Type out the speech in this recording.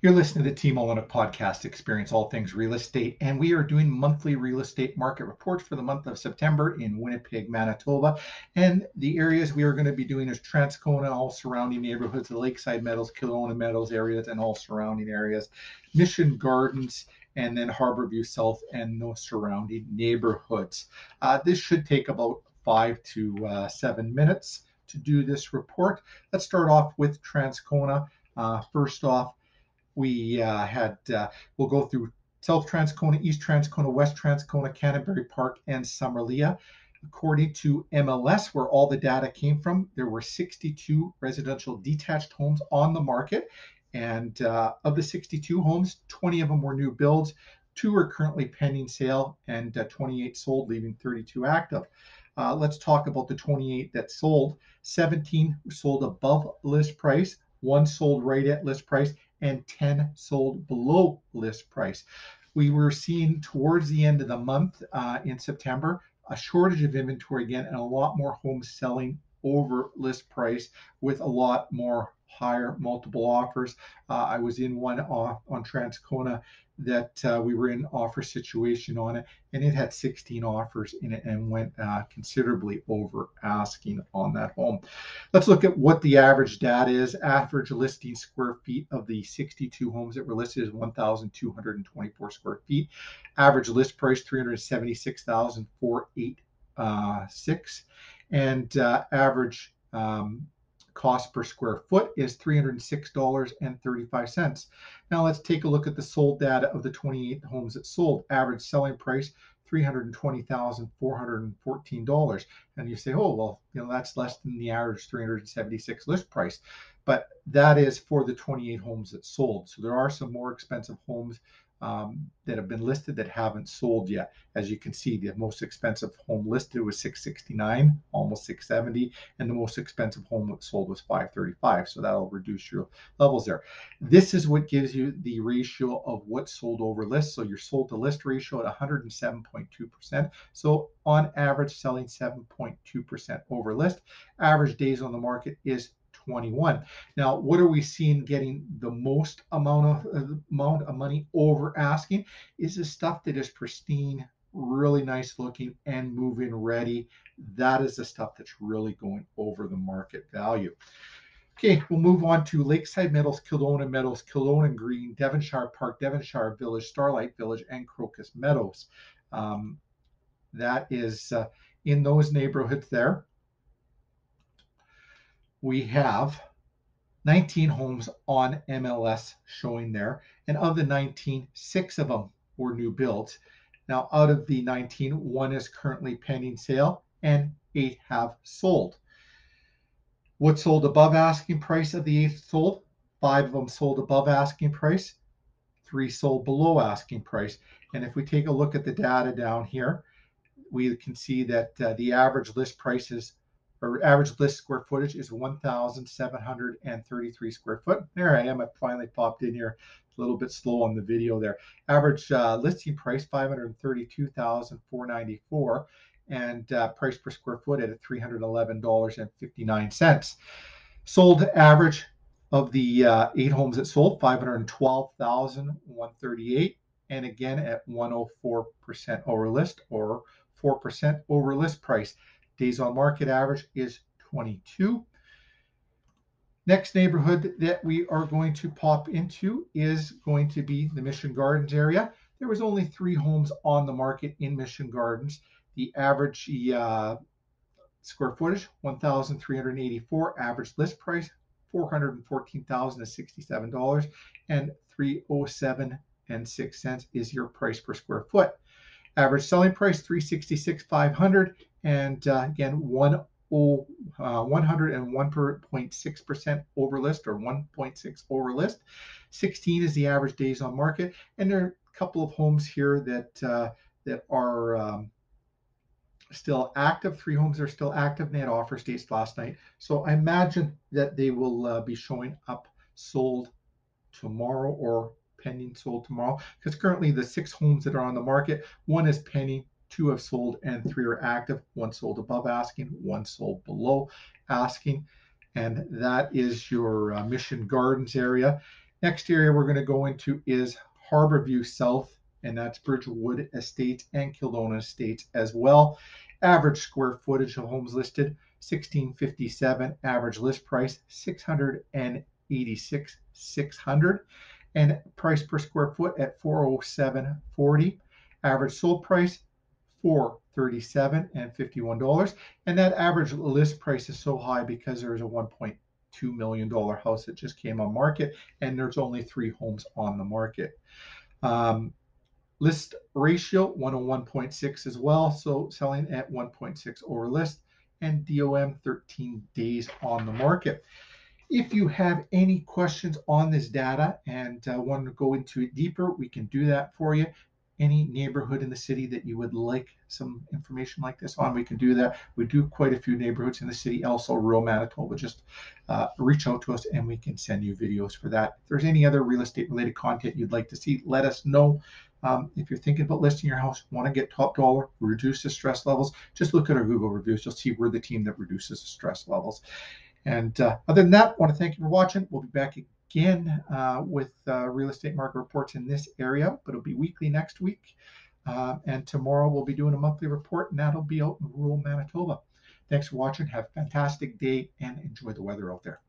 You're listening to the Team Olyniuk podcast, Experience All Things Real Estate, and we are doing monthly real estate market reports for the month of September in Winnipeg, Manitoba. And the areas we are going to be doing is Transcona, all surrounding neighborhoods, the Lakeside Meadows, Kildonan Meadows areas, and all surrounding areas, Mission Gardens, and then Harborview South and those surrounding neighborhoods. Uh, this should take about five to uh, seven minutes to do this report. Let's start off with Transcona. Uh, first off, we uh, had, uh, we'll go through South Transcona, East Transcona, West Transcona, Canterbury Park, and Summerlea. According to MLS, where all the data came from, there were 62 residential detached homes on the market. And uh, of the 62 homes, 20 of them were new builds. Two are currently pending sale, and uh, 28 sold, leaving 32 active. Uh, let's talk about the 28 that sold. 17 sold above list price, one sold right at list price, and 10 sold below list price. We were seeing towards the end of the month uh, in September a shortage of inventory again and a lot more homes selling over list price with a lot more higher multiple offers. Uh, I was in one off on Transcona that uh, we were in offer situation on it, and it had 16 offers in it and went uh, considerably over asking on that home. Let's look at what the average data is. Average listing square feet of the 62 homes that were listed is 1,224 square feet. Average list price 376,486, and uh, average um, cost per square foot is $306.35. Now let's take a look at the sold data of the 28 homes that sold. Average selling price $320,414. And you say, oh, well, you know, that's less than the average 376 list price. But that is for the 28 homes that sold. So there are some more expensive homes um, that have been listed that haven't sold yet. As you can see, the most expensive home listed was 669, almost 670, and the most expensive home that sold was 535. So that'll reduce your levels there. This is what gives you the ratio of what sold over list. So your sold to list ratio at 107.2%. So on average, selling 7.2% over list. Average days on the market is 21. Now, what are we seeing getting the most amount of uh, amount of money over asking? Is the stuff that is pristine, really nice looking, and move-in ready. That is the stuff that's really going over the market value. Okay, we'll move on to Lakeside Meadows, Kildonan Meadows, Kildonan Green, Devonshire Park, Devonshire Village, Starlight Village, and Crocus Meadows. Um, that is uh, in those neighborhoods there we have 19 homes on MLS showing there. And of the 19, six of them were new builds. Now, out of the 19, one is currently pending sale and eight have sold. What sold above asking price of the eight sold? Five of them sold above asking price, three sold below asking price. And if we take a look at the data down here, we can see that uh, the average list price is our average list square footage is 1,733 square foot. There I am. I finally popped in here. A little bit slow on the video there. Average uh, listing price 532,494 and uh, price per square foot at $311.59. Sold average of the uh, eight homes that sold 512,138 and again at 104% over list or 4% over list price. Days on market average is 22. Next neighborhood that we are going to pop into is going to be the Mission Gardens area. There was only three homes on the market in Mission Gardens. The average uh, square footage, 1,384. Average list price, $414,067. And 307 and 6 cents is your price per square foot. Average selling price 366 500 and uh, again one uh, 101.6% over list or 1.6 over list. 16 is the average days on market, and there are a couple of homes here that uh, that are um, still active. Three homes are still active. They had offer dates last night, so I imagine that they will uh, be showing up sold tomorrow or pending sold tomorrow because currently the six homes that are on the market, one is pending, two have sold, and three are active. One sold above asking, one sold below asking. And that is your uh, Mission Gardens area. Next area we're going to go into is Harborview South, and that's Bridgewood Estates and Kildonan Estates as well. Average square footage of homes listed 1657, average list price 686 600 and price per square foot at 407.40. Average sold price 437 and 51 dollars. And that average list price is so high because there is a 1.2 million dollar house that just came on market and there's only three homes on the market. Um, list ratio 101.6 as well so selling at 1.6 over list and dom 13 days on the market. If you have any questions on this data and uh, want to go into it deeper, we can do that for you. Any neighborhood in the city that you would like some information like this on, we can do that. We do quite a few neighborhoods in the city, also rural Manitoba. Just uh, reach out to us and we can send you videos for that. If there's any other real estate related content you'd like to see, let us know. Um, if you're thinking about listing your house, want to get top dollar, reduce the stress levels, just look at our Google reviews. You'll see we're the team that reduces the stress levels. And uh, other than that, I want to thank you for watching. We'll be back again uh, with uh, real estate market reports in this area, but it'll be weekly next week. Uh, and tomorrow we'll be doing a monthly report, and that'll be out in rural Manitoba. Thanks for watching. Have a fantastic day and enjoy the weather out there.